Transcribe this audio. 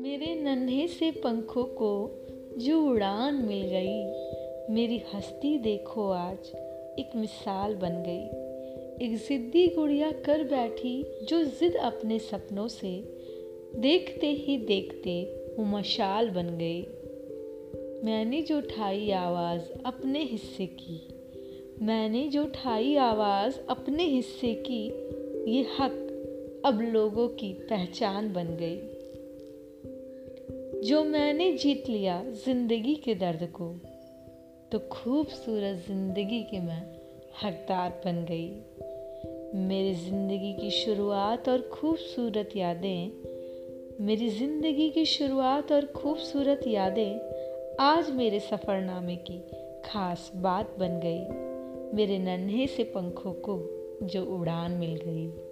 मेरे नन्हे से पंखों को जो उड़ान मिल गई, मेरी हस्ती देखो आज एक मिसाल बन गई। एक ज़िद्दी गुड़िया कर बैठी जो ज़िद अपने सपनों से देखते ही देखते वो मशाल बन गई। मैंने जो उठाई आवाज़ अपने हिस्से की मैंने जो उठाई आवाज़ अपने हिस्से की, ये हक अब लोगों की पहचान बन गई। जो मैंने जीत लिया ज़िंदगी के दर्द को तो खूबसूरत ज़िंदगी के मैं हकदार बन गई। मेरी ज़िंदगी की शुरुआत और खूबसूरत यादें, मेरी ज़िंदगी की शुरुआत और खूबसूरत यादें आज मेरे सफ़रनामे की खास बात बन गई। मेरे नन्हे से पंखों को जो उड़ान मिल गई।